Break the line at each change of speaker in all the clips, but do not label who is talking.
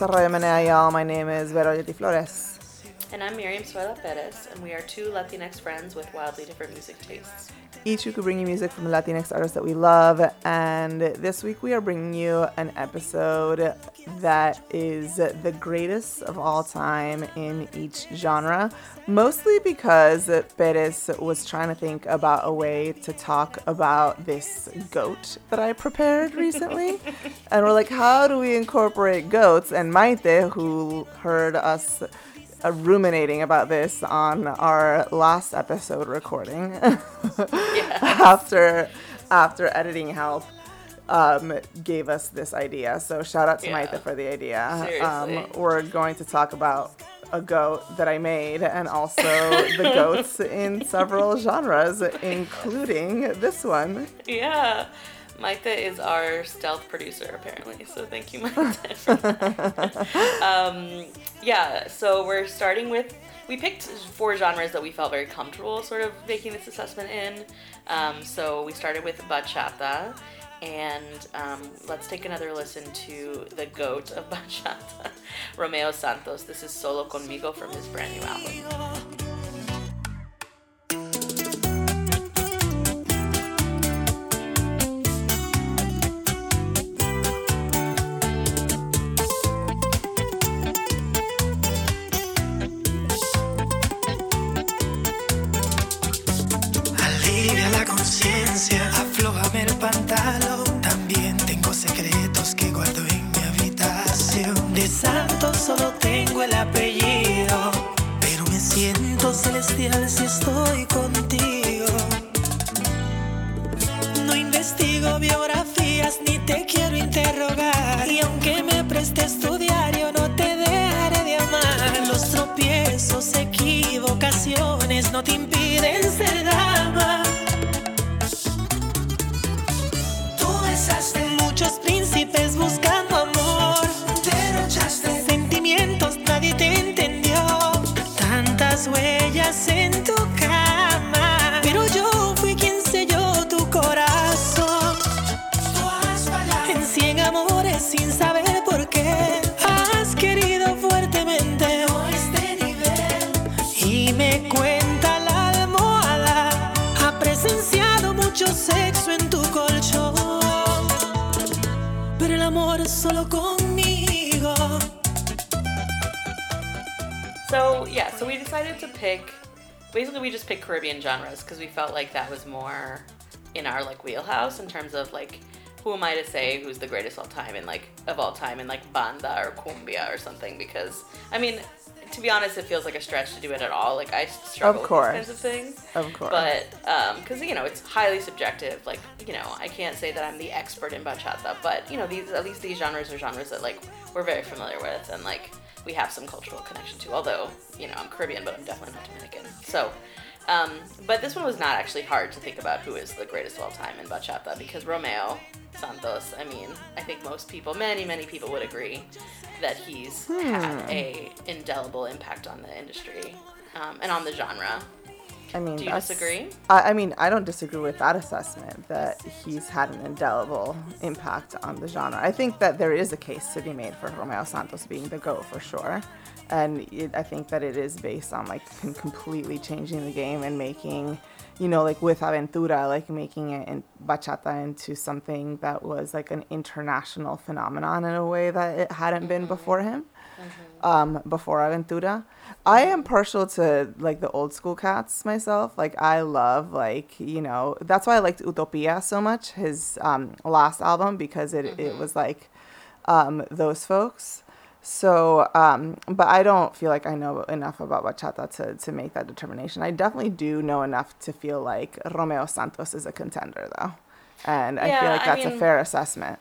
Radio Menea, y'all. My name is Vero Bayetti Flores.
And I'm Miriam Suela Perez, and we are two Latinx friends with wildly different music tastes.
Each week we bring you music from Latinx artists that we love, and this week we are bringing you an episode that is the greatest of all time in each genre, mostly because Perez was trying to think about a way to talk about this goat that I prepared recently. and we're like, how do we incorporate goats? And Maite, who heard us uh, ruminating about this on our last episode recording after after editing help um, gave us this idea. So shout out to
Yeah.
Maite for the idea. Um, we're going to talk about a goat that I made and also the goats in several genres, including this one.
Yeah. Maite is our stealth producer, apparently. So thank you, that. um, yeah, so we're starting with. We picked four genres that we felt very comfortable sort of making this assessment in. Um, so we started with bachata. And um, let's take another listen to the goat of bachata, Romeo Santos. This is Solo Conmigo from his brand new album.
Celestial conmigo.
So yeah, so we decided to pick. Basically, we just picked Caribbean genres because we felt like that was more in our like wheelhouse in terms of like who am I to say who's the greatest all time and like of all time in like banda or cumbia or something? Because I mean, to be honest, it feels like a stretch to do it at all. Like I struggle with
course.
these kinds of things.
Of course.
Um, but because you know it's highly subjective. Like you know I can't say that I'm the expert in bachata, but you know these at least these genres are genres that like we're very familiar with and like we have some cultural connection to. Although you know I'm Caribbean, but I'm definitely not Dominican. So. Um, but this one was not actually hard to think about who is the greatest of all time in bachata because Romeo Santos. I mean, I think most people, many many people would agree that he's had a indelible impact on the industry um, and on the genre.
I mean,
Do you disagree?
I, I mean, I don't disagree with that assessment that he's had an indelible impact on the genre. I think that there is a case to be made for Romeo Santos being the GOAT for sure. And it, I think that it is based on like com- completely changing the game and making, you know, like with Aventura, like making it in bachata into something that was like an international phenomenon in a way that it hadn't been before him um, before Aventura. I am partial to like the old school cats myself. Like I love like you know that's why I liked Utopia so much, his um, last album because it it was like um, those folks. So, um, but I don't feel like I know enough about bachata to, to make that determination. I definitely do know enough to feel like Romeo Santos is a contender, though, and I feel
Yeah,
like
I
that's a fair assessment.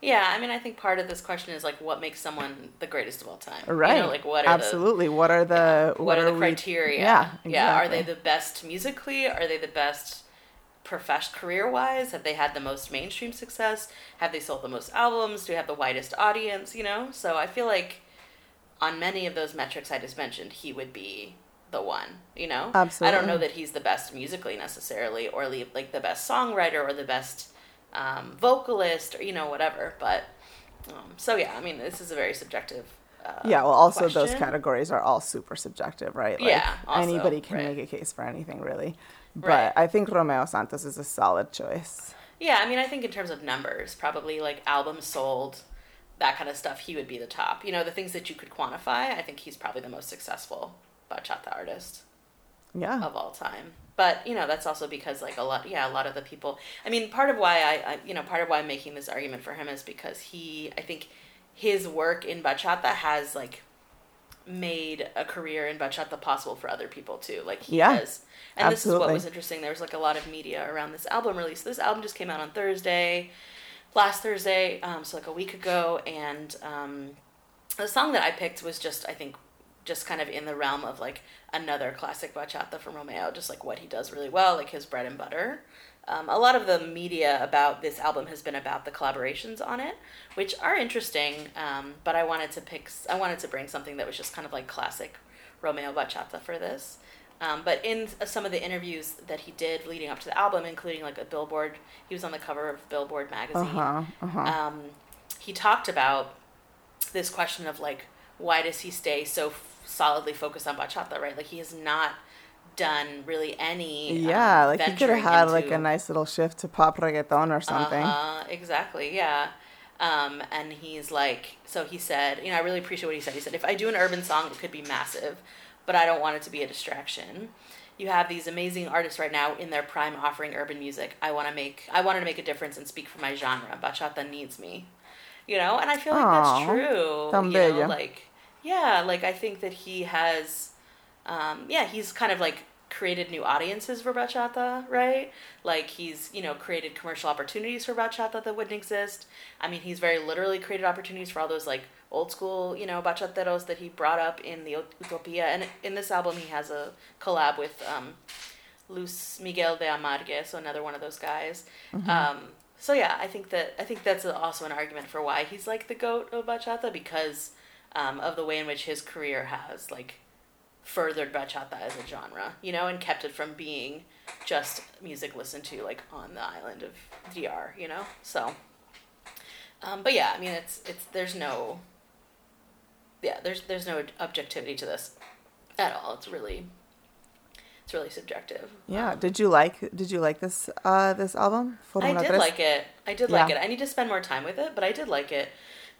Yeah, I mean, I think part of this question is like, what makes someone the greatest of all time?
Right?
You know, like what are
Absolutely. what are the
the what, are the
we-
criteria?
Yeah.
yeah. Are they the best musically? Are they the best professional career wise? Have they had the most mainstream success? Have they sold the most albums? Do they have the widest audience? You know, so I feel like on many of those metrics I just mentioned, he would be the one. You know, I don't know that he's the best musically necessarily, or like the best songwriter or the best um, vocalist or you know whatever. But um, so yeah, I mean this is a very subjective. Uh,
yeah, well, also those categories are all super subjective, right? Like,
Yeah, also,
anybody can
right.
make a case for anything, really. But
Right.
I think Romeo Santos is a solid choice.
Yeah, I mean, I think in terms of numbers, probably like albums sold, that kind of stuff, he would be the top. You know, the things that you could quantify, I think he's probably the most successful bachata artist
Yeah.
of all time. But you know, that's also because like a lot, yeah, a lot of the people. I mean, part of why I, I, you know, part of why I'm making this argument for him is because he, I think, his work in bachata has like made a career in bachata possible for other people too. Like he
Yeah,
has, and this is what was interesting. There was like a lot of media around this album release. This album just came out on Thursday, last Thursday, um, so like a week ago, and um, the song that I picked was just I think just kind of in the realm of like another classic bachata from Romeo, just like what he does really well, like his bread and butter. Um, a lot of the media about this album has been about the collaborations on it, which are interesting. Um, but I wanted to pick, I wanted to bring something that was just kind of like classic Romeo bachata for this. Um, but in some of the interviews that he did leading up to the album, including like a Billboard, he was on the cover of Billboard magazine
Uh huh. Uh huh.
um, he talked about this question of like why does he stay so f- solidly focused on bachata right like he has not done really any
yeah,
um,
like he could have had like a nice little shift to pop reggaeton or something.
uh-huh, exactly yeah. Um, and he's like so he said you know i really appreciate what he said. He said if i do an urban song it could be massive but i don't want it to be a distraction. You have these amazing artists right now in their prime offering urban music. I want to make i wanted to make a difference and speak for my genre. Bachata needs me. You know and i feel like
Aw,
that's true
tan
you know, like yeah like i think that he has um, yeah he's kind of like created new audiences for bachata right? Like he's you know created commercial opportunities for bachata that wouldn't exist. I mean he's very literally created opportunities for all those like old school you know bachateros that he brought up in the utopia. And in this album he has a collab with um, Luis Miguel del Amargue, so another one of those guys. Um, so yeah, I think that I think that's also an argument for why he's like the goat of bachata because um, of the way in which his career has like furthered bachata as a genre, you know, and kept it from being just music listened to like on the island of DR, you know. So, um, but yeah, I mean, it's it's there's no yeah, there's there's no objectivity to this at all. It's really it's really subjective.
Yeah. Did you like Did you like this uh this album?
I did
Tres?
like it. I did like it. I need to spend more time with it, but I did like it.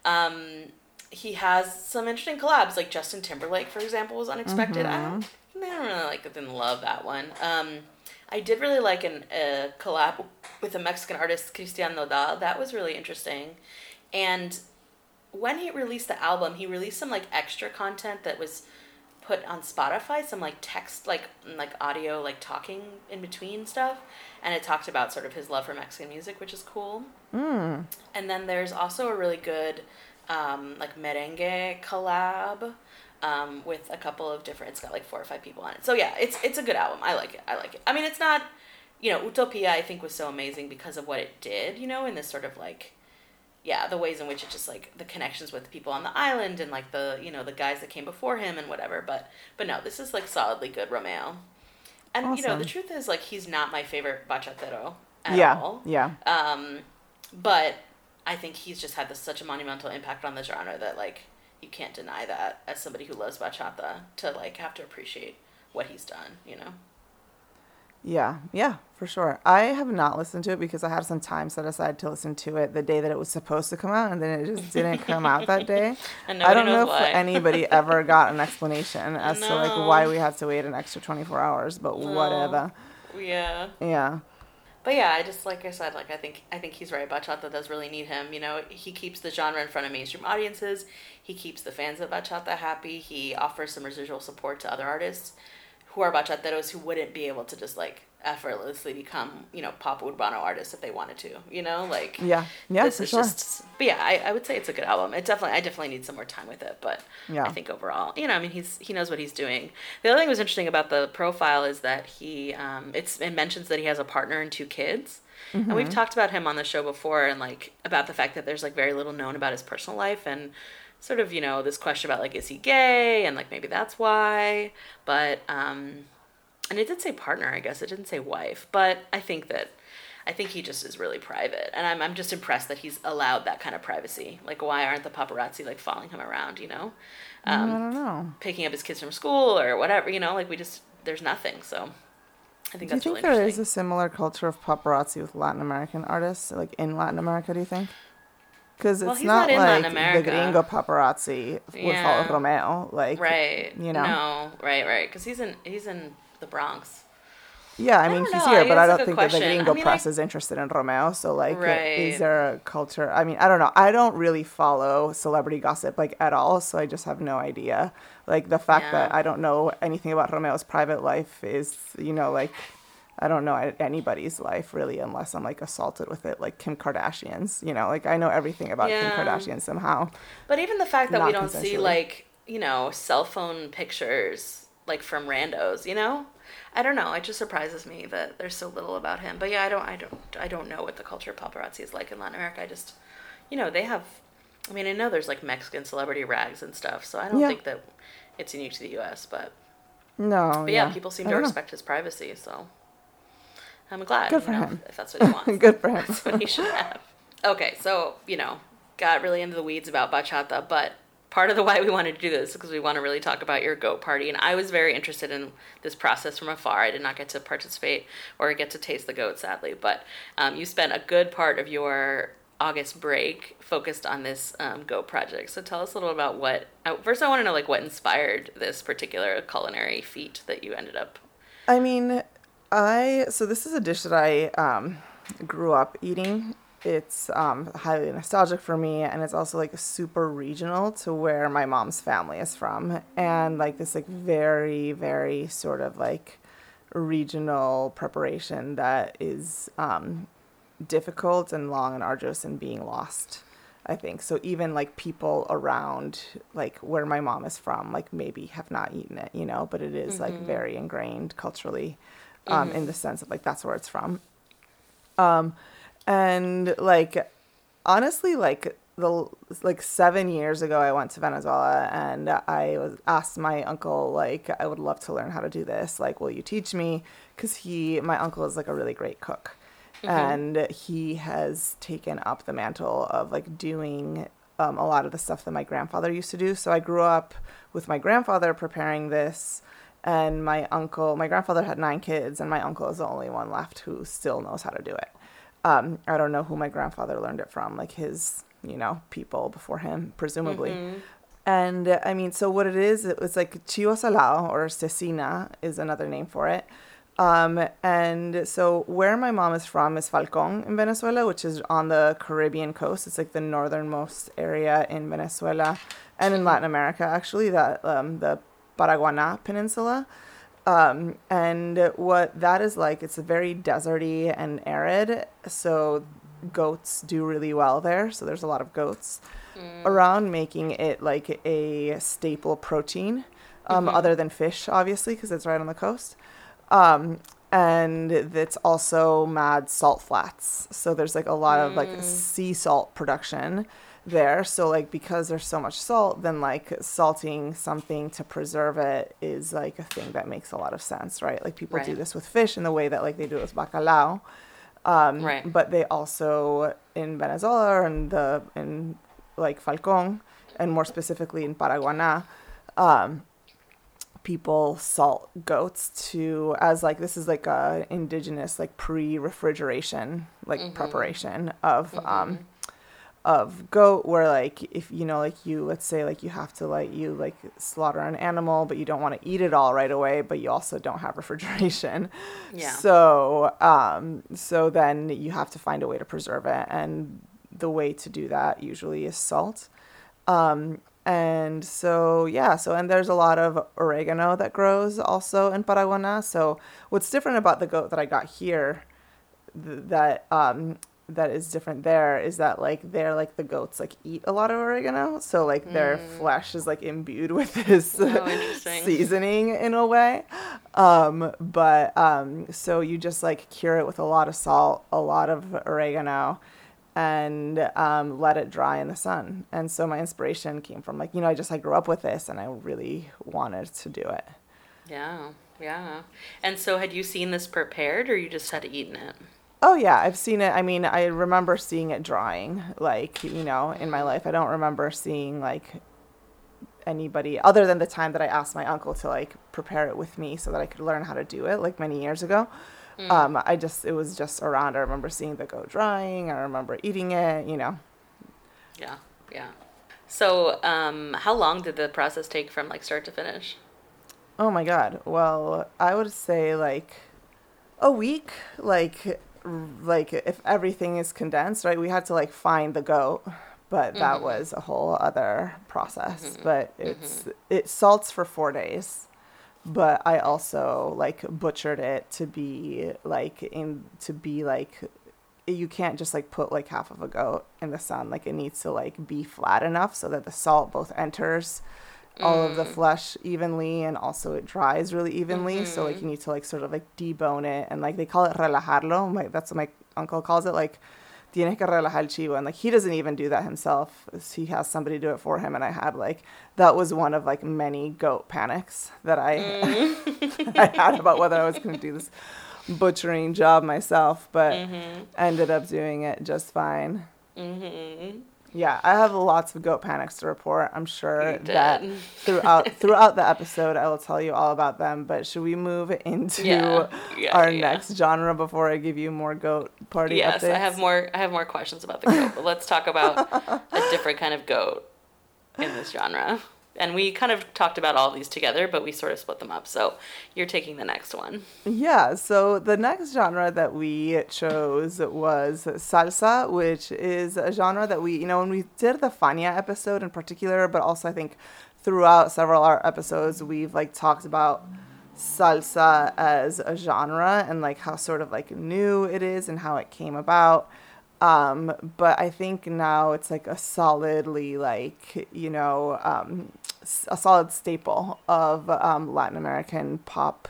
Um, he has some interesting collabs, like Justin Timberlake, for example, was unexpected. I don't,
Mm-hmm.
I don't really like, didn't love that one. Um, I did really like an a collab with a Mexican artist, Christian Nodal. That was really interesting, and when he released the album, he released some like extra content that was put on Spotify, some like text, like like audio, like talking in between stuff, and it talked about sort of his love for Mexican music, which is cool.
Mm.
And then there's also a really good um, like merengue collab um, with a couple of different. It's got like four or five people on it. So yeah, it's it's a good album. I like it. I like it. I mean, it's not, you know, Utopia. I think was so amazing because of what it did. You know, in this sort of like, yeah, the ways in which it just like the connections with the people on the island and like the you know the guys that came before him and whatever. But but no, this is like solidly good Romeo. And you know, the truth is like he's not my favorite bachatero at
Yeah.
all.
Yeah.
Um, but I think he's just had this, such a monumental impact on the genre that like you can't deny that as somebody who loves bachata to like have to appreciate what he's done. You know.
Yeah, yeah, for sure. I have not listened to it because I had some time set aside to listen to it the day that it was supposed to come out, and then it just didn't come out that day.
And
I don't know
knows
if anybody ever got an explanation as to like why we had to wait an extra 24 hours, but
No.
whatever.
Yeah.
Yeah.
But yeah, I just like I said, like I think I think he's right. Bachata does really need him. You know, he keeps the genre in front of mainstream audiences. He keeps the fans of bachata happy. He offers some residual support to other artists who are bachateros who wouldn't be able to just like effortlessly become you know pop urbano artists if they wanted to. You know, like
Yeah. Yeah,
this
for
is
sure.
just. But yeah, I, I would say it's a good album. It definitely I definitely need some more time with it, but
Yeah.
I think overall, you know, I mean, he's he knows what he's doing. The other thing that was interesting about the profile is that he um, it's it mentions that he has a partner and two kids. And
Mm-hmm.
we've talked about him on the show before and like about the fact that there's like very little known about his personal life and sort of, you know, this question about like is he gay and like maybe that's why. But um and it did say partner, I guess. It didn't say wife, but I think that I think he just is really private, and I'm I'm just impressed that he's allowed that kind of privacy. Like, why aren't the paparazzi like following him around? You know, um,
I don't know.
picking up his kids from school or whatever. You know, like we just there's nothing. So I think
Do you think
really
there is a similar culture of paparazzi with Latin American artists, like in Latin America? Do you think? Because it's
Well,
not,
not
like the gringo paparazzi would
Yeah.
follow Romeo, like
right?
You know,
No, right, right. Because he's in he's in the Bronx.
yeah. I
I
mean, he's
know,
here, but I don't think
good
that the
question.
gringo
I mean,
press
I-
is interested in Romeo. So, like,
Right.
is there a culture? I mean, I don't know. I don't really follow celebrity gossip like at all, so I just have no idea. Like the fact that I don't know anything about Romeo's private life is, you know, like. I don't know anybody's life really unless I'm like assaulted with it, like Kim Kardashian's. You know, like I know everything about Kim
Yeah.
Kardashian somehow.
But even the fact that we don't see like you know cell phone pictures like from randos, you know, I don't know. It just surprises me that there's so little about him. But yeah, I don't, I don't, I don't know what the culture of paparazzi is like in Latin America. I just, you know, they have. I mean, I know there's like Mexican celebrity rags and stuff, so I don't
Yeah.
think that it's unique to the U.S. But
No,
but yeah, people seem
I
to
don't know.
respect his privacy, so I'm glad.
Good for
know,
him.
If that's what he wants.
Good for him.
That's what he should have. Okay, so, you know, got really into the weeds about bachata, but part of the why we wanted to do this is because we want to really talk about your goat party. And I was very interested in this process from afar. I did not get to participate or get to taste the goat, sadly. But um, you spent a good part of your August break focused on this um, goat project. So tell us a little about what. First, I want to know like what inspired this particular culinary feat that you ended up.
I mean, I so this is a dish that I um, grew up eating. It's um, highly nostalgic for me, and it's also like super regional to where my mom's family is from, and like this like very very sort of like regional preparation that is um, difficult and long and arduous and being lost. I think so. Even like people around like where my mom is from, like maybe have not eaten it, you know. But it is, like very ingrained culturally, um, in the sense of like that's where it's from. Um, and like honestly, like the like seven years ago, I went to Venezuela and I was asked my uncle like I would love to learn how to do this. Like, will you teach me? Because he, my uncle, is like a really great cook and he has taken up the mantle of like doing um, a lot of the stuff that my grandfather used to do. So I grew up with my grandfather preparing this, and my uncle. My grandfather had nine kids, and my uncle is the only one left who still knows how to do it. Um, I don't know who my grandfather learned it from, like his, you know, people before him, presumably. And uh, I mean, so what it is, it was like chivo salao or cecina is another name for it. Um, and so where my mom is from is Falcon in Venezuela, which is on the Caribbean coast. It's like the northernmost area in Venezuela and in Latin America, actually, that um, the Paraguana Peninsula. Um, and what that is like, it's very deserty and arid. So goats do really well there. So there's a lot of goats around, making it like a staple protein, um, other than fish, obviously, because it's right on the coast. Um, and it's also mad salt flats. So there's like a lot of like sea salt production there. So like because there's so much salt, then like salting something to preserve it is like a thing that makes a lot of sense, right? Like people do this with fish in the way that like they do it with bacalao. Um,
Right.
But they also in Venezuela and the in like Falcon and more specifically in Paraguana, um, people salt goats to as like this is like a indigenous like pre-refrigeration like preparation of um of goat where like if you know like you let's say like you have to like you like slaughter an animal but you don't want to eat it all right away but you also don't have refrigeration.
Yeah.
so um so then you have to find a way to preserve it and the way to do that usually is salt. Um and so yeah so and there's a lot of oregano that grows also in paraguana. So what's different about the goat that i got here th- that um that is different there is that like they're like the goats like eat a lot of oregano. So like their flesh is like imbued with this
Oh,
seasoning in a way. Um but um so you just like cure it with a lot of salt a lot of oregano and um, let it dry in the sun. And so my inspiration came from like you know i just i grew up with this and i really wanted to do it.
Yeah, yeah. And so, had you seen this prepared, or you just had eaten it?
Oh yeah, I've seen it. I mean, I remember seeing it drawing, like you know, in my life. I don't remember seeing like anybody other than the time that I asked my uncle to like prepare it with me so that I could learn how to do it, like many years ago. Um, I just it was just around. I remember seeing the goat drying. I remember eating it. You know.
Yeah, yeah. So, um, how long did the process take from like start to finish?
Oh my god. Well, I would say like a week. Like like if everything is condensed, right? We had to like find the goat, but that mm-hmm. was a whole other process. Mm-hmm. But mm-hmm. it's it salts for 4 days. But I also like butchered it to be like in to be like you can't just like put like half of a goat in the sun like it needs to like be flat enough so that the salt both enters all of the mm. flesh evenly and also it dries really evenly so like you mm-hmm. need to like sort of like debone it and like they call it relajarlo my, that's what my uncle calls it like tienes que relajar el chivo and like he doesn't even do that himself he has somebody do it for him and i had like that was one of like many goat panics that i i had about whether i was going to do this butchering job myself but mm-hmm. ended up doing it just fine mm-hmm. Yeah, I have lots of goat panics to report. I'm sure that throughout throughout the episode, I will tell you all about them. But should we move into
Yeah, yeah,
our
yeah.
next genre before I give you more goat party
Yes,
updates?
I have more. I have more questions about the goat, but let's talk about a different kind of goat in this genre. And we kind of talked about all these together, but we sort of split them up. So you're taking the next one.
Yeah, so the next genre that we chose was salsa, which is a genre that we, you know, when we did the Fania episode in particular, but also I think throughout several of our episodes, we've like talked about salsa as a genre and like how sort of like new it is and how it came about. Um, but I think now it's like a solidly like, you know, um, a solid staple of um, Latin American pop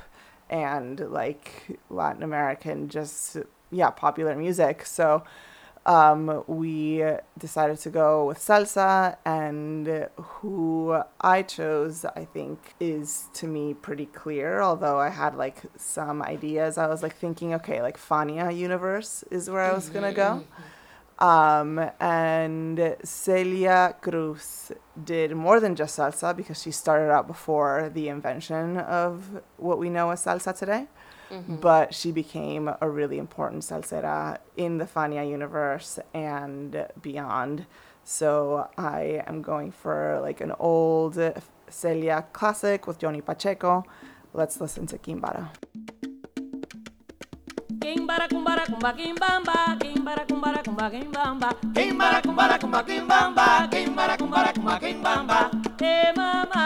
and like Latin American just yeah popular music. So um, we decided to go with salsa, and who I chose, I think, is to me pretty clear. Although I had like some ideas, I was like thinking, okay, like Fania universe is where I was gonna go. Um, and Celia Cruz did more than just salsa because she started out before the invention of what we know as salsa today. But she became a really important salsera in the Fania universe and beyond. So I am going for like an old Celia classic with Johnny Pacheco. Let's listen to Quimbara.
Kimbara kumbara kumba kimbamba, kimbara kumbara kumba kimbamba,
Kimbara, kumbara, kumba, kimbamba, kimbara, kumbara, kumba, kimbamba.
eh mama,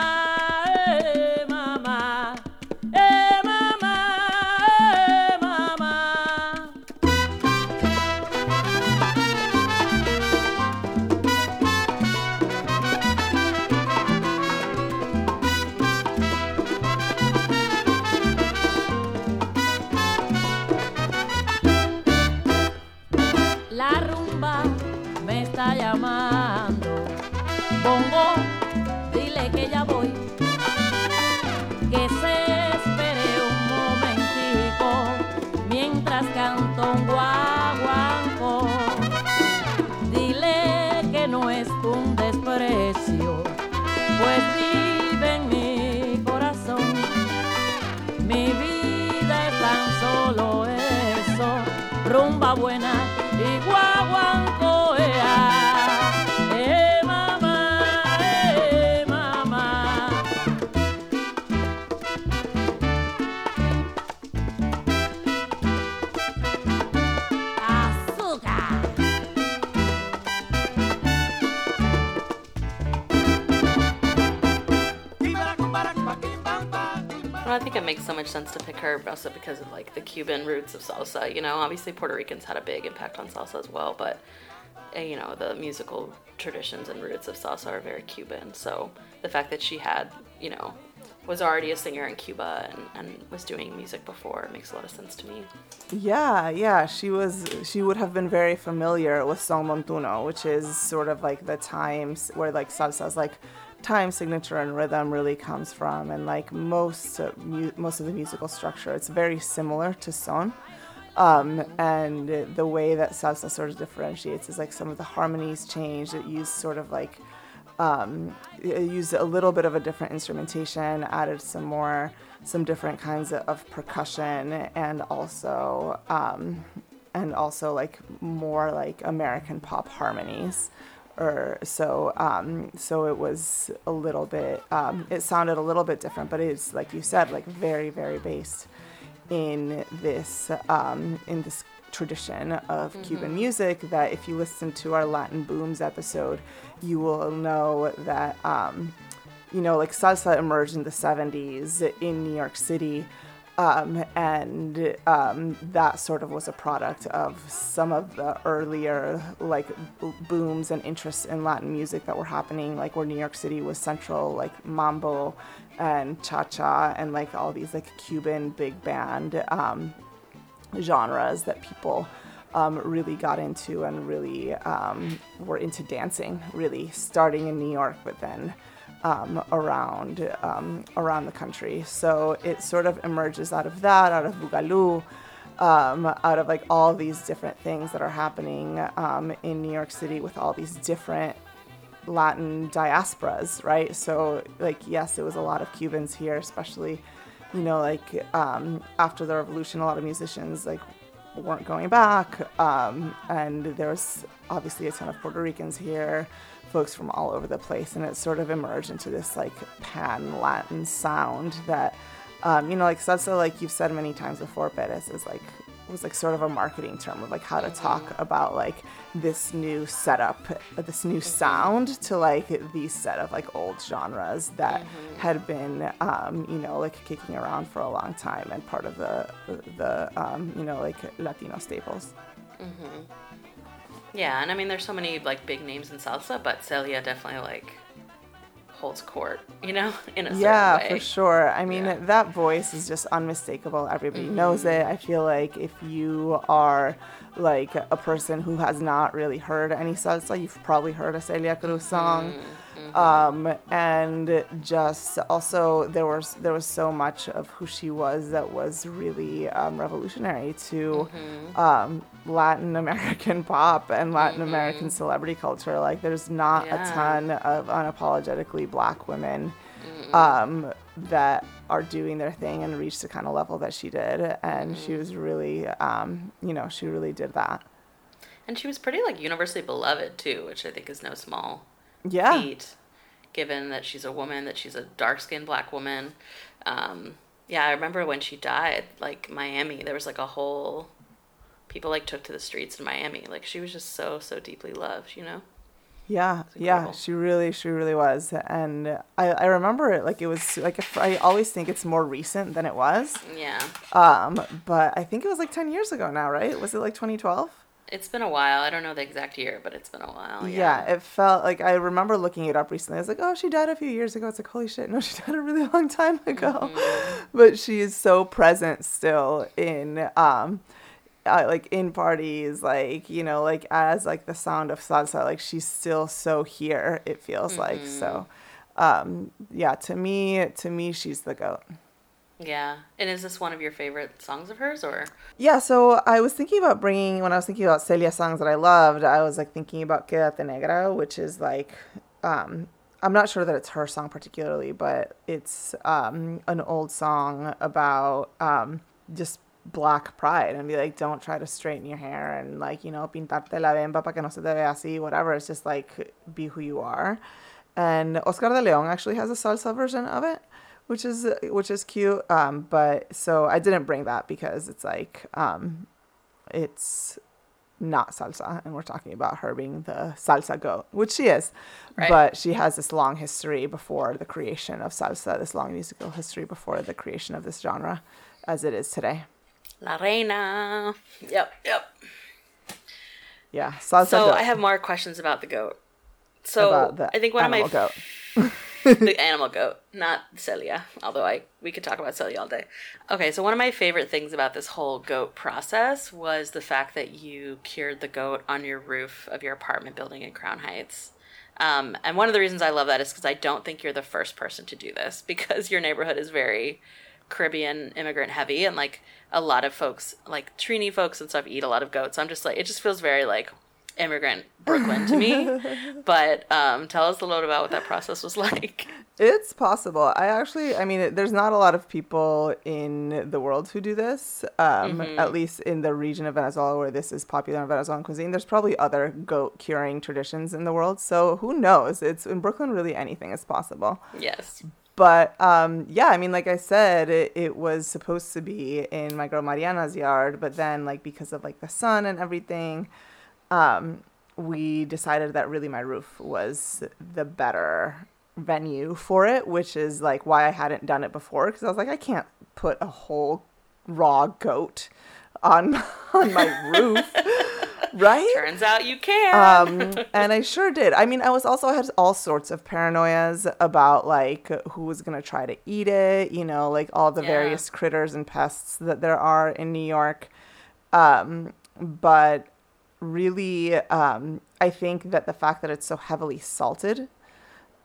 her, also because of like the Cuban roots of salsa. You know, obviously Puerto Ricans had a big impact on salsa as well, but uh, you know the musical traditions and roots of salsa are very Cuban. So the fact that she had, you know, was already a singer in Cuba and, and was doing music before makes a lot of sense to me.
Yeah, yeah, she was. She would have been very familiar with son montuno, which is sort of like the times where like salsa's like time signature and rhythm really comes from, and like most mu- most of the musical structure, it's very similar to son. Um, and the way that salsa sort of differentiates is like some of the harmonies change. It used sort of like um, used a little bit of a different instrumentation, added some more, some different kinds of, of percussion, and also um, and also like more like American pop harmonies. Or so um, so it was a little bit. Um, it sounded a little bit different, but it's like you said, like very very based in this um, in this tradition of Cuban music that if you listen to our Latin Booms episode, you will know that um, you know like salsa emerged in the 70s in New York City. Um, and um, that sort of was a product of some of the earlier like b- booms and interests in Latin music that were happening, like where New York City was central, like mambo and cha cha, and like all these like Cuban big band um, genres that people um, really got into and really um, were into dancing, really starting in New York, but then um, around um, around the country. So it sort of emerges out of that, out of Boogaloo, um, out of like all these different things that are happening um, in New York City with all these different Latin diasporas, right? So like yes, it was a lot of Cubans here, especially you know like um, after the revolution, a lot of musicians like weren't going back, um, and there was obviously a ton of Puerto Ricans here, folks from all over the place, and it sort of emerged into this like pan Latin sound that um, you know like salsa, like you've said many times before, Perez is like was like sort of a marketing term of like how to talk about like this new setup, uh, this new sound to like these set of like old genres that had been um, you know like kicking around for a long time and part of the the um, you know like Latino staples.
Yeah, and I mean, there's so many like big names in salsa, but Celia definitely like holds court, you know, in a certain
Yeah, for sure. I mean,
Yeah. Mm-hmm.
that voice is just unmistakable. Everybody knows it. I feel like if you are like a person who has not really heard any salsa, you've probably heard a Celia Cruz song.
Mm-hmm.
Um, and just also there was there was so much of who she was that was really um, revolutionary to
Mm-hmm.
um, Latin American pop and Latin American celebrity culture. Like, there's not
Mm-hmm. Yeah.
a ton of unapologetically black women um, that are doing their thing and reach the kind of level that she did. And she
Mm-hmm.
was really, um, you know, she really did that.
And she was pretty like universally beloved too, which I think is no small
Yeah.
feat, given that she's a woman, that she's a dark skinned black woman. Um, yeah, I remember when she died, like Miami, there was like a whole people like took to the streets in Miami. Like she was just so so deeply loved, you know.
Yeah, yeah, she really, she really was, and I, I remember it like it was like if, I always think it's more recent than it was,
Yeah,
um, but I think it was like ten years ago now, right? Was it like 2012?
it's been a while. I don't know the exact year, but it's been a while.
yeah.
Yeah,
it felt like I remember looking it up recently. I was like, oh, she died a few years ago. It's like, holy shit, no, she died a really long time ago. But she is so present still in, um, uh, like in parties, like you know, like as like the sound of salsa. Like she's still so here. It feels like so. Um, yeah, to me, to me, she's the goat.
yeah. And is this one of your favorite songs of hers, or?
Yeah, so I was thinking about bringing, when I was thinking about Celia songs that I loved, I was like thinking about Quédate Negra, which is like, um, I'm not sure that it's her song particularly, but it's um, an old song about um, just black pride and be like, don't try to straighten your hair and like, you know, pintarte la bemba para que no se te vea así, whatever. It's just like, be who you are. And Oscar D'León actually has a salsa version of it, which is which is cute. Um, but so I didn't bring that because it's like um, it's not salsa, and we're talking about her being the salsa goat, which she is.
Right.
But she has this long history before the creation of salsa, this long musical history before the creation of this genre, as it is today.
La Reina. Yep, yep.
Yeah, salsa.
So
goat.
I have more questions about the goat. So
the
I think one of my
animal goat.
the animal goat, not Celia. Although I we could talk about Celia all day. Okay, so one of my favorite things about this whole goat process was the fact that you cured the goat on your roof of your apartment building in Crown Heights. Um, and one of the reasons I love that is because I don't think you're the first person to do this because your neighborhood is very Caribbean immigrant heavy, and like a lot of folks, like Trini folks and stuff, eat a lot of goat. So I'm just like, it just feels very like immigrant Brooklyn to me. but um, tell us a little about what that process was like.
It's possible. I actually, I mean, there's not a lot of people in the world who do this, um, at least in the region of Venezuela where this is popular in Venezuelan cuisine. There's probably other goat curing traditions in the world. So who knows? It's in Brooklyn, really anything is possible.
Yes.
But um, yeah, I mean, like I said, it, it was supposed to be in my girl Mariana's yard, but then, like, because of like the sun and everything, um, we decided that really my roof was the better venue for it, which is like why I hadn't done it before because I was like, I can't put a whole raw goat on on my roof, right?
Turns out you can.
Um, and I sure did. I mean, I was also I had all sorts of paranoias about like who was gonna try to eat it, you know, like all the
Yeah.
various critters and pests that there are in New York. Um, but really, um, I think that the fact that it's so heavily salted,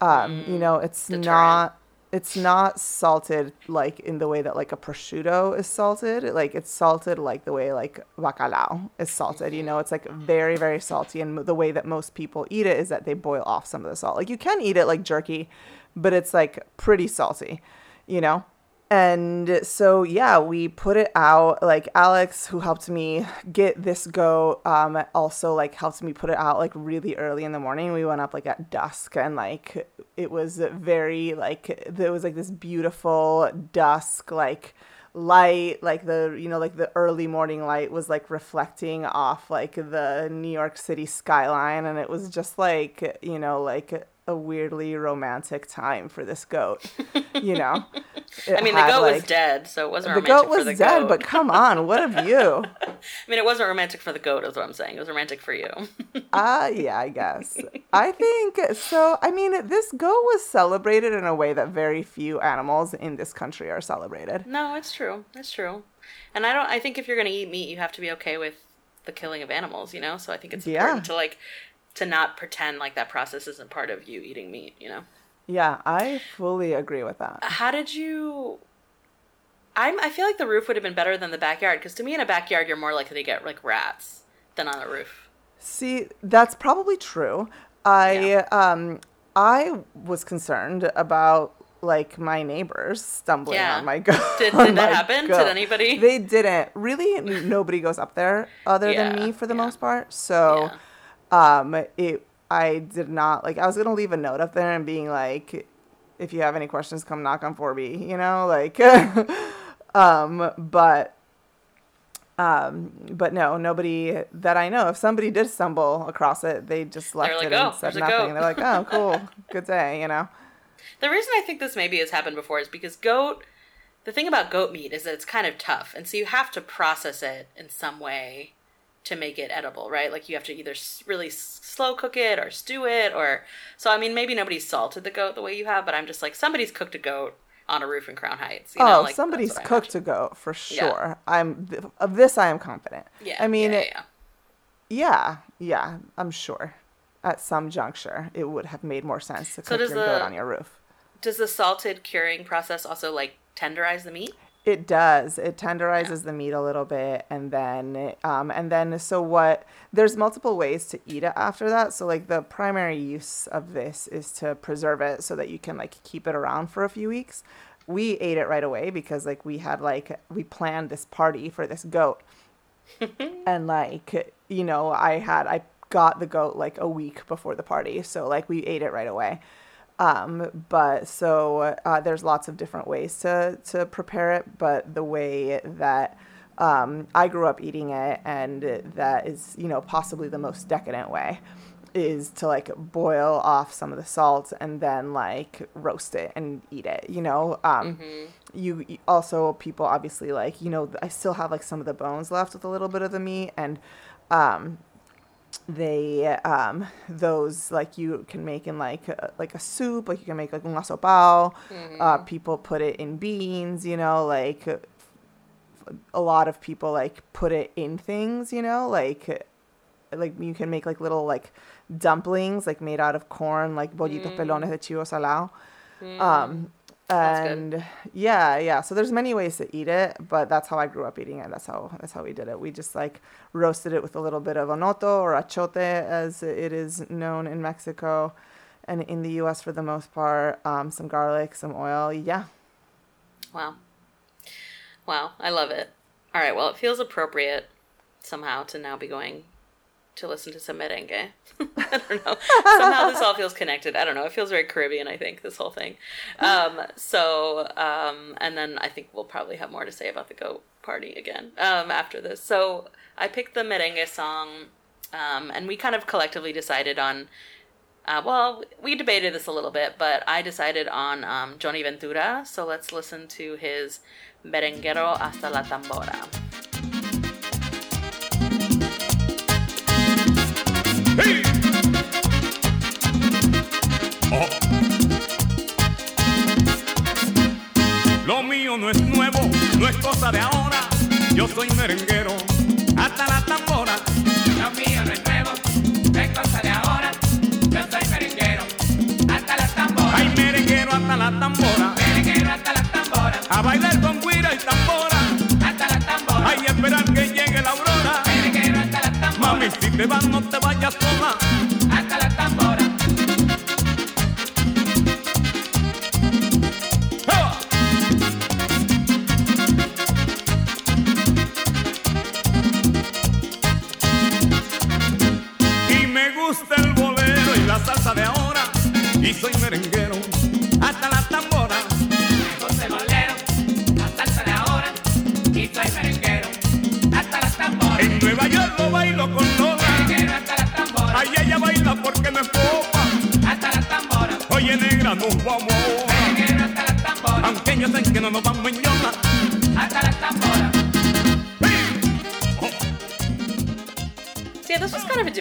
um, you know, it's
deterrent.
not it's not salted like in the way that like a prosciutto is salted. Like it's salted like the way like bacalao is salted. You know, mm-hmm. it's like very very salty, and the way that most people eat it is that they boil off some of the salt. Like you can eat it like jerky, but it's like pretty salty. You know. And so yeah, we put it out. Like Alex, who helped me get this go, um, also like helped me put it out like really early in the morning. We went up like at dusk, and like it was very like there was like this beautiful dusk like light like the you know like the early morning light was like reflecting off like the New York City skyline and it was just like you know like a weirdly romantic time for this goat you know
I mean, the goat was dead, so it wasn't
the
romantic
goat was
the
dead
goat.
but come on what of you?
I mean, it wasn't romantic for the goat, is what I'm saying. It was romantic for you.
Ah, yeah, I guess. I think so. I mean, this goat was celebrated in a way that very few animals in this country are celebrated.
no, it's true. It's true. And I don't. I think if you're gonna eat meat, you have to be okay with the killing of animals. You know. So I think it's
Yeah.
important to like to not pretend like that process isn't part of you eating meat. You know.
Yeah, I fully agree with that.
How did you? I'm. I feel like the roof would have been better than the backyard because to me, in a backyard, you're more likely to get like rats than on a roof.
See, that's probably true. I um I was concerned about like my neighbors stumbling
Yeah.
on my goat.
Did- did that happen? Did anybody?
They didn't. Really, nobody goes up there other than me for the
yeah.
most part. So, um, it I did not like. I was gonna leave a note up there and being like, if you have any questions, come knock on 4B. You know, like, um, but. Um, but no, nobody that I know. If somebody did stumble across it, they just left
like,
it
"Oh,
and said
there's a
nothing.
goat."
They're like, "Oh, cool, good day," you know.
The reason I think this maybe has happened before is because goat. The thing about goat meat is that it's kind of tough, and so you have to process it in some way to make it edible, right? Like you have to either really slow cook it or stew it, or so. I mean, maybe nobody's salted the goat the way you have, but I'm just like somebody's cooked a goat on a roof in Crown Heights. You know,
oh,
like,
somebody's
that's what I
cooked a goat for
Yeah.
sure. I'm th- of this. I am confident.
Yeah,
I mean,
yeah,
it-
yeah.
Yeah, yeah, I'm sure. At some juncture, it would have made more sense to
So
cook your goat on your roof.
Does the salted curing process also like tenderize the meat?
It does. It tenderizes the meat a little bit, and then, um, and then, so what? There's multiple ways to eat it after that. So, like, the primary use of this is to preserve it so that you can like keep it around for a few weeks. We ate it right away because like we had like we planned this party for this goat, and like you know I had I got the goat like a week before the party, so like we ate it right away. Um, but so uh, there's lots of different ways to to prepare it, but the way that um, I grew up eating it, and that is you know possibly the most decadent way, is to like boil off some of the salt and then like roast it and eat it. You know, um, you you- also people obviously like you know I still have like some of the bones left with a little bit of the meat and. Um, they um those like you can make in like a, like a soup like you can make like un asopao. Uh people put it in beans you know like a lot of people like put it in things you know like like you can make like little like dumplings like made out of corn like bollitos pelones de chivo salao. Um
That's good.
And yeah yeah. So there's many ways to eat it but that's how i grew up eating it. That's how that's how we did it. We just like roasted it with a little bit of onoto or achiote as it is known in mexico and in the us for the most part. Um, some garlic some oil. Yeah.
Wow. Wow, I love it. All right, well, it feels appropriate somehow to now be going to listen to some merengue. I don't know. Somehow this all feels connected. I don't know. It feels very Caribbean, I think, this whole thing. Um, so, um, and then I think we'll probably have more to say about the goat party again um, after this. So I picked the merengue song, um, and we kind of collectively decided on uh, well, we debated this a little bit, but I decided on um, Johnny Ventura. So let's listen to his Merenguero hasta la tambora.
Cosa de ahora. Yo soy merenguero, hasta la tambora.
Lo mío no es nuevo, no es cosa de ahora. Yo soy merenguero, hasta las tamboras.
Ay, merenguero hasta la tambora.
Merenguero hasta las tamboras,
A bailar con guira y tambora.
hasta las tamboras.
Ay, esperar que llegue la aurora.
Merenguero hasta las tamboras,
Mami, si te vas, no te vayas sola.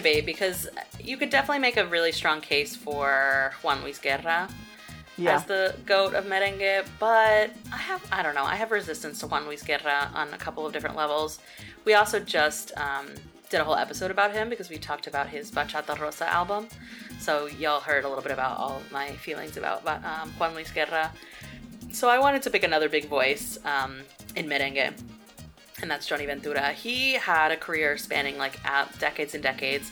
Debate because you could definitely make a really strong case for Juan Luis Guerra
yeah
as the goat of merengue, but I have I don't know I have resistance to Juan Luis Guerra on a couple of different levels. We also just um, did a whole episode about him because we talked about his Bachata Rosa album, so y'all heard a little bit about all my feelings about um, Juan Luis Guerra. So I wanted to pick another big voice um, in merengue and that's Johnny Ventura. He had a career spanning like decades and decades,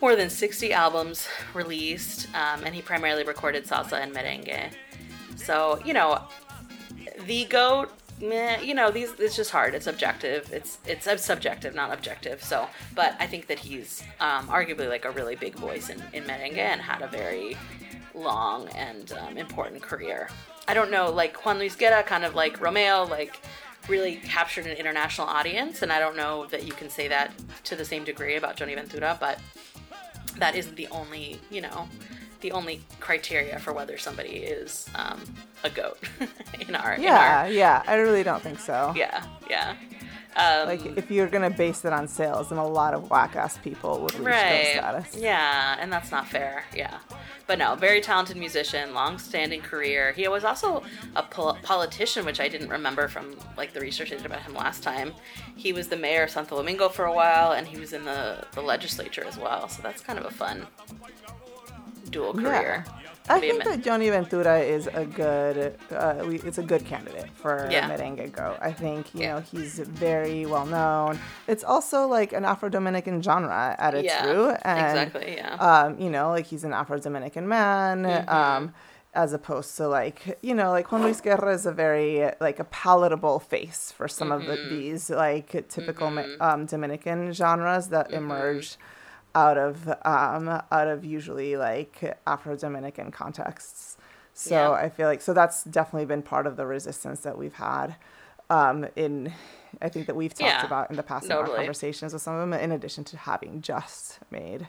more than 60 albums released, um, and he primarily recorded salsa and merengue. So, you know, the goat, meh, you know, these it's just hard. It's objective. It's it's subjective, not objective. So, but I think that he's um, arguably like a really big voice in, in merengue and had a very long and um, important career. I don't know, like Juan Luis Guerra, kind of like Romeo, like really captured an international audience, and I don't know that you can say that to the same degree about Johnny Ventura, but that isn't the only, you know, the only criteria for whether somebody is um, a goat in our in
yeah
our-
yeah. I really don't think so.
Yeah yeah um,
like if you're gonna base it on sales then a lot of whack ass people would reach
right.
status.
Yeah and that's not fair yeah. But no very talented musician long-standing career. He was also a pol- politician which i didn't remember from like the research i did about him last time. He was the mayor of santo domingo for a while and he was in the, the legislature as well so that's kind of a fun dual career
I
What do you
think that Johnny Ventura is a good, uh, we, it's a good candidate for
Yeah.
merengue go. I think you
Yeah.
know he's very well known. It's also like an Afro Dominican genre at its
Yeah,
root, and
exactly, yeah.
um, you know, like he's an Afro Dominican man.
Mm-hmm.
Um, as opposed to like you know like Juan Luis Guerra is a very like a palatable face for some of
Mm-hmm.
the, these like typical me- um, Dominican genres that emerged out of um, out of usually like Afro Dominican contexts. So
Yeah.
I feel like so that's definitely been part of the resistance that we've had um, in I think that we've talked
Yeah,
about in the past in our conversations with some of them. In addition to having just made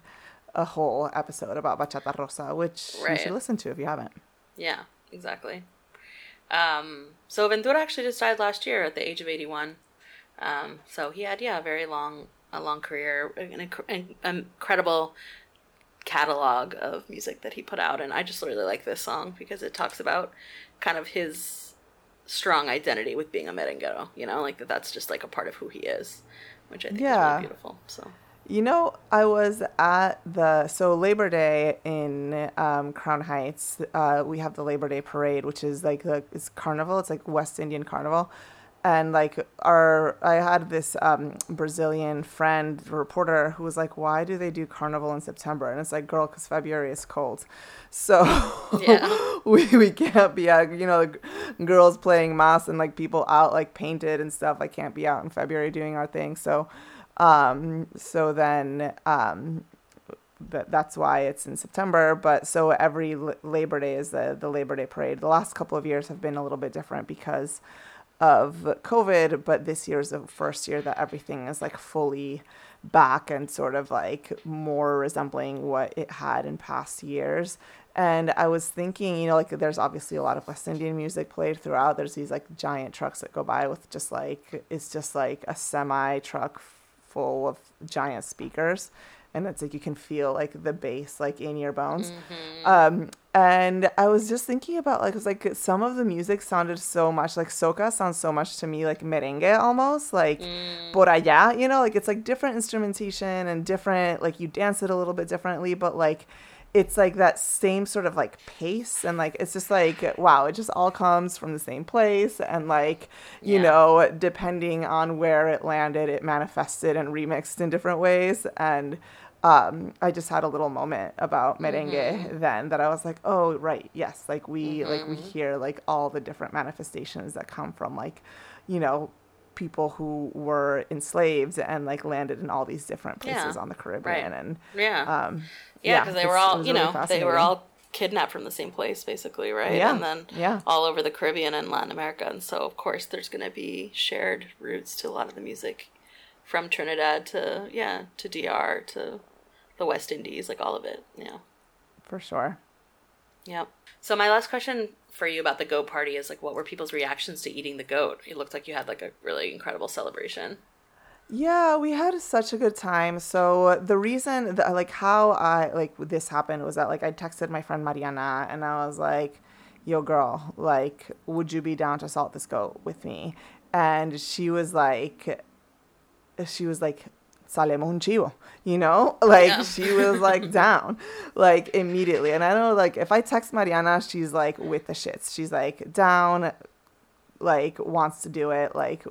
a whole episode about bachata rosa, which you should listen to if you haven't.
Yeah, exactly. Um, so Ventura actually just died last year at the age of 81. Um, so he had, yeah, a very long, a long career, an, an incredible catalog of music that he put out. And I just really like this song because it talks about kind of his strong identity with being a merenguero, you know, like that that's just like a part of who he is, which I think is really beautiful. So,
You know, I was at the so Labor Day in um, Crown Heights. Uh, we have the Labor Day parade, which is like the it's carnival. It's like West Indian carnival, and like our I had this um, Brazilian friend reporter who was like, "Why do they do carnival in September?" And it's like, "Girl, because February is cold, so
Yeah.
we we can't be out. You know, like, girls playing mass and like people out like painted and stuff. I can't be out in February doing our thing. So, um, so then um, that that's why it's in September. But so every L- Labor Day is the the Labor Day parade. The last couple of years have been a little bit different because of COVID, but this year is the first year that everything is like fully back and sort of like more resembling what it had in past years. And I was thinking, you know, like there's obviously a lot of West Indian music played throughout. There's these like giant trucks that go by with just like it's just like a semi truck full of giant speakers and it's like you can feel like the bass like in your bones um and i was just thinking about like it's like some of the music sounded so much like soca sounds so much to me like merengue almost like mm. por allá you know? Like it's like different instrumentation and different like you dance it a little bit differently but like it's like that same sort of like pace and like it's just like wow it just all comes from the same place and like you
Yeah.
know depending on where it landed it manifested and remixed in different ways. And um, I just had a little moment about merengue then that I was like, oh right, yes, like we like we hear like all the different manifestations that come from like, you know, people who were enslaved and like landed in all these different places
Yeah,
on the Caribbean
right.
and
Yeah.
um,
yeah, because they were all, you
really
know, they were all kidnapped from the same place, basically, right?
Yeah,
And then
yeah.
all over the Caribbean and Latin America. And so, of course, there's going to be shared roots to a lot of the music from Trinidad to, yeah, to DR to the West Indies, like all of it. Yeah.
for sure.
Yep. So my last question for you about the goat party is like, what were people's reactions to eating the goat? It looked like you had like a really incredible celebration.
Yeah, we had such a good time. So the reason that like how I like this happened was that like I texted my friend Mariana and I was like, "Yo, girl, like, would you be down to salt this goat with me?" And she was like, she was like, "Salemos un chivo," you know, like
Yeah.
she was like down, like immediately. And I know like if I text Mariana, she's like with the shits. She's like down, like wants to do it, like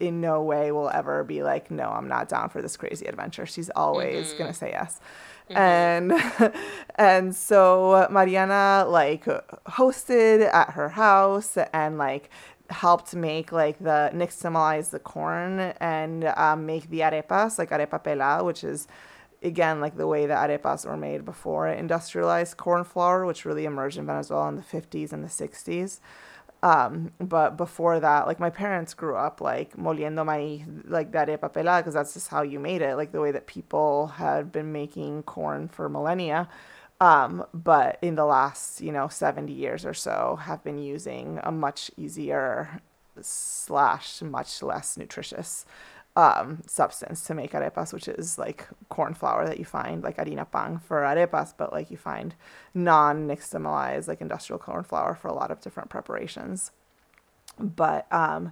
in no way will ever be like, no, I'm not down for this crazy adventure. She's always mm-hmm. gonna say yes. Mm-hmm. And and so Mariana like hosted at her house and like helped make like the nixtamalize the corn and um, make the arepas like arepa pelada, which is again like the way the arepas were made before industrialized corn flour, which really emerged in Venezuela in the 50s and the 60s um but before that like my parents grew up like moliendo maíz like that arepa pelada because that's just how you made it like the way that people had been making corn for millennia um but in the last you know 70 years or so have been using a much easier slash much less nutritious um, substance to make arepas, which is like corn flour that you find, like harina pan for arepas, but like you find non nixtamalized, like industrial corn flour for a lot of different preparations. But um,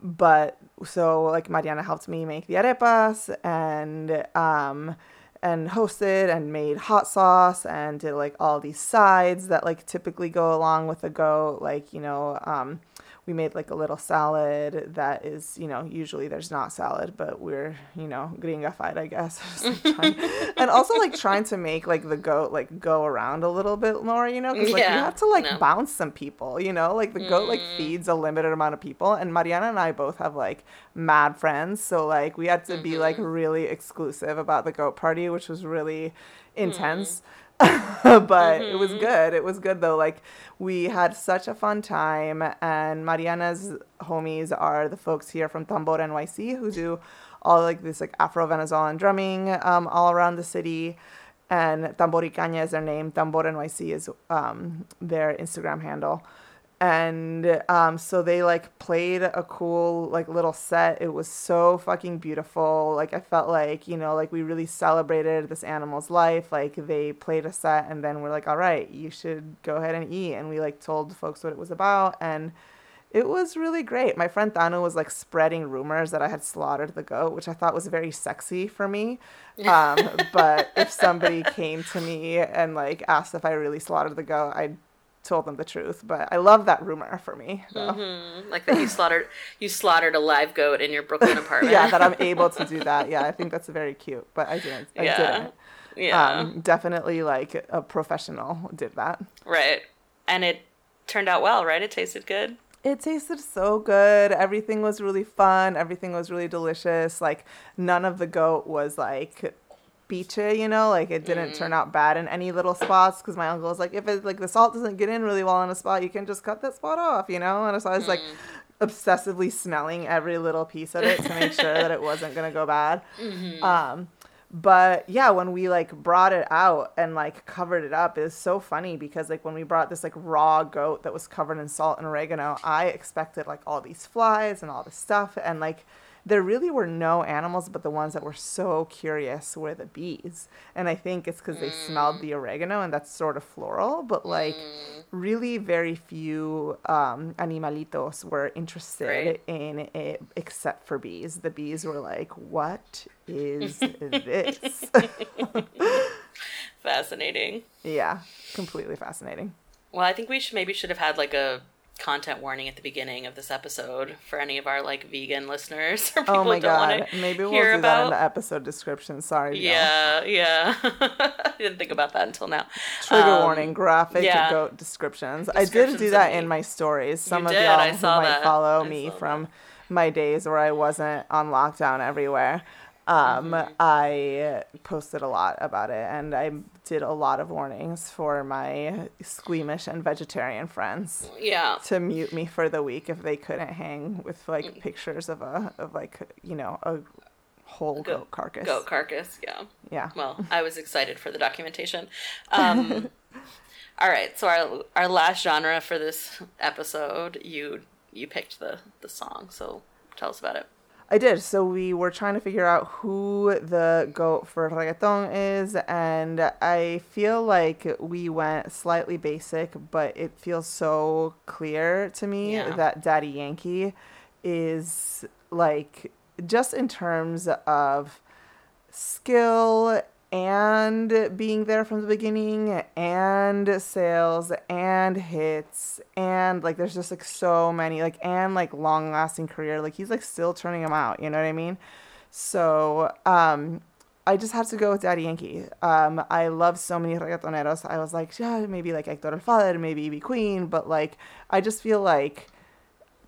but so like Mariana helped me make the arepas and um and hosted and made hot sauce and did like all these sides that like typically go along with a goat like you know um we made like a little salad that is you know usually there's not salad but we're you know gringafied i guess. Like, trying- and also like trying to make like the goat like go around a little bit more you know because like you
Yeah,
have to like
no.
bounce some people you know? Like the goat like mm. feeds a limited amount of people and mariana and i both have like mad friends so like we had to be like mm-hmm. really exclusive about the goat party which was really intense mm-hmm. but it was good. It was good though. Like we had such a fun time and mariana's homies are the folks here from tambor nyc who do all like this like afro-venezuelan drumming um, all around the city. And tamboricaña is their name. Tambor nyc is um, their instagram handle and um, so they like played a cool like little set it was so fucking beautiful like i felt like you know like we really celebrated this animal's life like they played a set and then we're like all right you should go ahead and eat and we like told folks what it was about and It was really great. My friend Tanu was like spreading rumors that I had slaughtered the goat, which I thought was very sexy for me. Um, but if somebody came to me and like asked if I really slaughtered the goat, I told them the truth. But I love that rumor for me.
Mm-hmm. Like that you slaughtered you slaughtered a live goat in your Brooklyn apartment.
yeah, that I'm able to do that. Yeah, I think that's very cute. But I didn't. I
Yeah.
didn't.
yeah.
Um, definitely like a professional did that.
right. And it turned out well, right? It tasted good.
It tasted so good. Everything was really fun. Everything was really delicious. Like none of the goat was like beachy, you know, like it didn't turn mm. out bad in any little spots because my uncle was like, if it like the salt doesn't get in really well in a spot, you can just cut that spot off, you know. And so I was like mm. obsessively smelling every little piece of it to make sure that it wasn't gonna go bad. Mm-hmm. Um, but yeah, when we like brought it out and like covered it up, it was so funny because like when we brought this like raw goat that was covered in salt and oregano, I expected like all these flies and all this stuff, and like there really were no animals, but the ones that were so curious were the bees. And I think it's because they smelled the oregano and that's sort of floral, but like really very few um, animalitos were interested
Right.
in it except for bees. The bees were like, what is this?
Fascinating.
yeah, completely fascinating.
Well, I think we should maybe should have had like a content warning at the beginning of this episode for any of our like vegan listeners or people
Oh my
who don't want
god.
to
Maybe we'll
hear
do
about.
that in the episode description. Sorry. y'all.
yeah, yeah. I didn't think about that until now.
Trigger
Um,
warning, graphic
yeah.
goat descriptions. I did do that in my stories. Some of
did,
y'all who might
that.
follow
I
me from my days where I wasn't on lockdown everywhere. Um,
Mm-hmm.
I posted a lot about it and I did a lot of warnings for my squeamish and vegetarian friends
Yeah.
to mute me for the week if they couldn't hang with
Mm.
like pictures of a of like you know a whole goat, carcass.
Goat carcass. Yeah.
Yeah.
Well, I was excited for the documentation. Um, all right, so our our last genre for this episode, you you picked the the song. So tell us about it.
I did. So we were trying to figure out who the goat for reggaeton is, and I feel like we went slightly basic, but it feels so clear to me
Yeah.
that Daddy Yankee is like just in terms of skill and being there from the beginning and sales and hits and like there's just like so many like and like long lasting career like he's like still turning them out you know what i mean so um I just had to go with Daddy Yankee. Um, I love so many reggaetoneros. I was like, yeah, maybe like Hector El Father, maybe Ivy Queen, but like, I just feel like,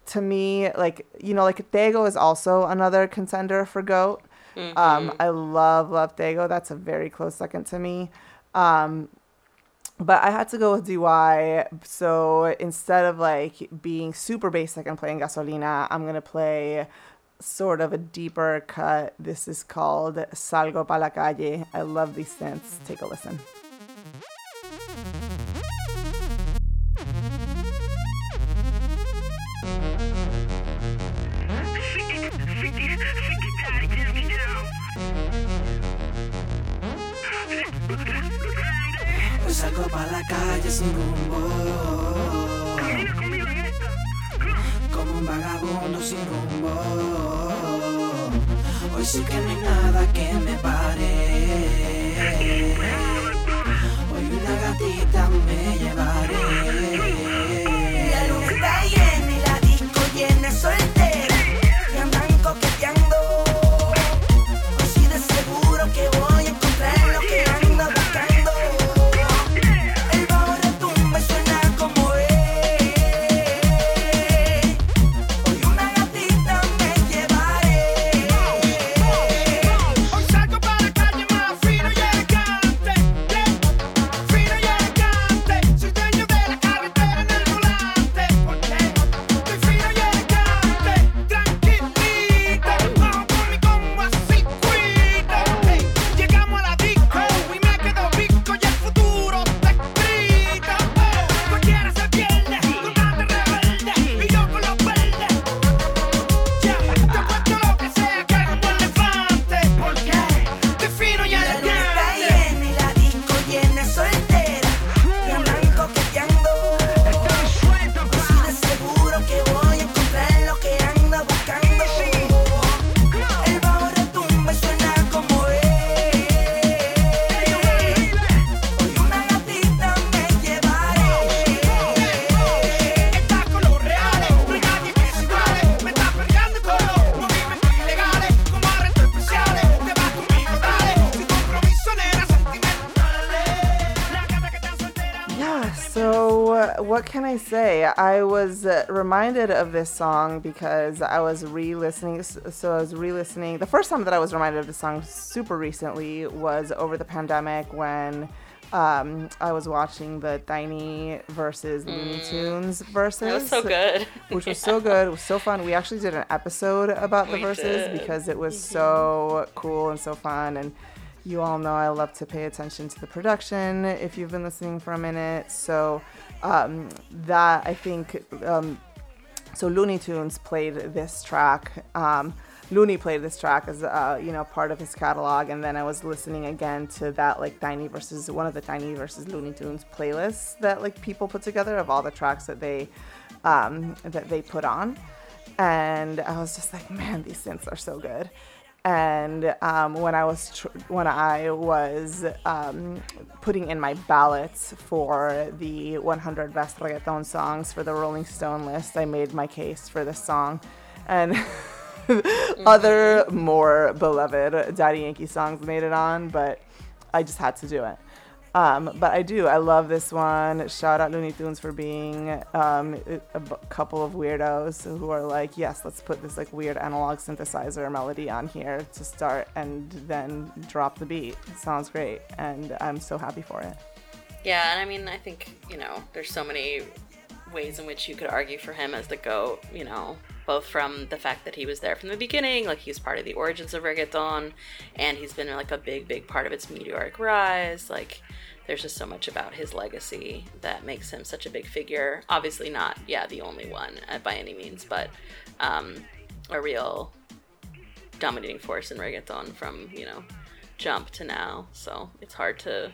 to me, like you know, like Tego is also another contender for goat. Um, I love love Tego. That's a very close second to me. Um, but I had to go with DY. So instead of like being super basic and playing Gasolina, I'm gonna play sort of a deeper cut. This is called Salgo pa la calle. I love these synths. Take a listen.
Calle sin rumbo. Como un vagabundo sin rumbo. Hoy sí que no hay nada que me pare.
Was uh, reminded of this song because I was re-listening. So I was re-listening. The first time that I was reminded of this song super recently was over the pandemic when um, I was watching the Tainy versus Luny Tunes Verzuz.
That was so good.
which was so good. It was so fun. We actually did an episode about the
We
Verzuz
did. Mm-hmm.
because it was so cool and so fun. And you all know I love to pay attention to the production if you've been listening for a minute. So um, that I think. Um, so Luny Tunes played this track. Um, Luny played this track as uh, you know part of his catalog, and then I was listening again to that like Tainy versus one of the Tainy versus Luny Tunes playlists that like people put together of all the tracks that they um, that they put on, and I was just like, man, these synths are so good. And um, when I was tr- when I was um, putting in my ballots for the 100 best reggaeton songs for the Rolling Stone list, I made my case for this song, and other more beloved Daddy Yankee songs made it on, but I just had to do it. Um, but I do. I love this one. Shout out Luny Tunes for being um, a, b- couple of weirdos who are like, yes, let's put this like weird analog synthesizer melody on here to start and then drop the beat. sounds great, and I'm so happy for it.
Yeah, and I mean, I think, you know, there's so many ways in which you could argue for him as the GOAT, you know, both from the fact that he was there from the beginning, like he's part of the origins of reggaeton, and he's been like a big, big part of its meteoric rise. Like, there's just so much about his legacy that makes him such a big figure. Obviously, not, yeah, the only one uh, by any means, but um, a real dominating force in reggaeton from, you know, jump to now. So it's hard to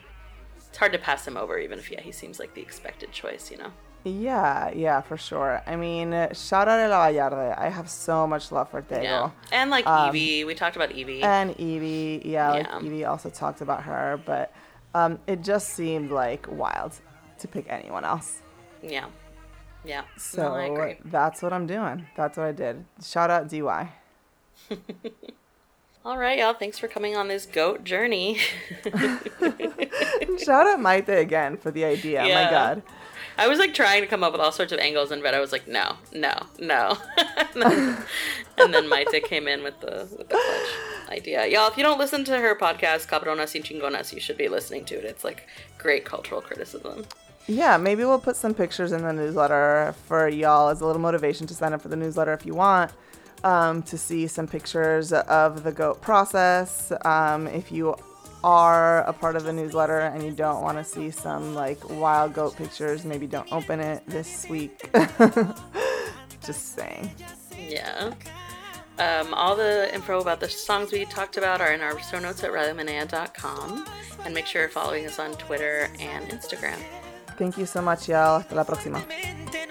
it's hard to pass him over, even if yeah, he seems like the expected choice, you know.
Yeah, yeah, for sure. I mean, shout out Ella Vallarde. I have so much love for Tego.
Yeah, and like
Um,
Evie, we talked about Evie.
And Evie, yeah, like Evie also talked about her, but um, it just seemed like wild to pick anyone else.
yeah, yeah.
So
no, I agree.
that's what I'm doing. That's what I did. Shout out DY.
All right, y'all. Thanks for coming on this goat journey.
Shout out Maite again for the idea. Oh
Yeah.
my god.
I was like trying to come up with all sorts of angles and bed. I was like, no, no, no. and, then, and then Maite came in with the with the clutch idea. Y'all, if you don't listen to her podcast, Cabronas y Chingonas, you should be listening to it. It's like great cultural criticism.
Yeah, maybe we'll put some pictures in the newsletter for y'all as a little motivation to sign up for the newsletter if you want. Um, to see some pictures of the goat process. Um, if you are a part of the newsletter and you don't want to see some like wild goat pictures, maybe don't open it this week. Just saying.
Yeah. Um, all the info about the songs we talked about are in our show notes at radiomanea.com. And make sure you're following us on Twitter and Instagram.
Thank you so much, y'all. Hasta la próxima.
mente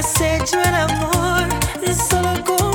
passeggio e l'amore, solo con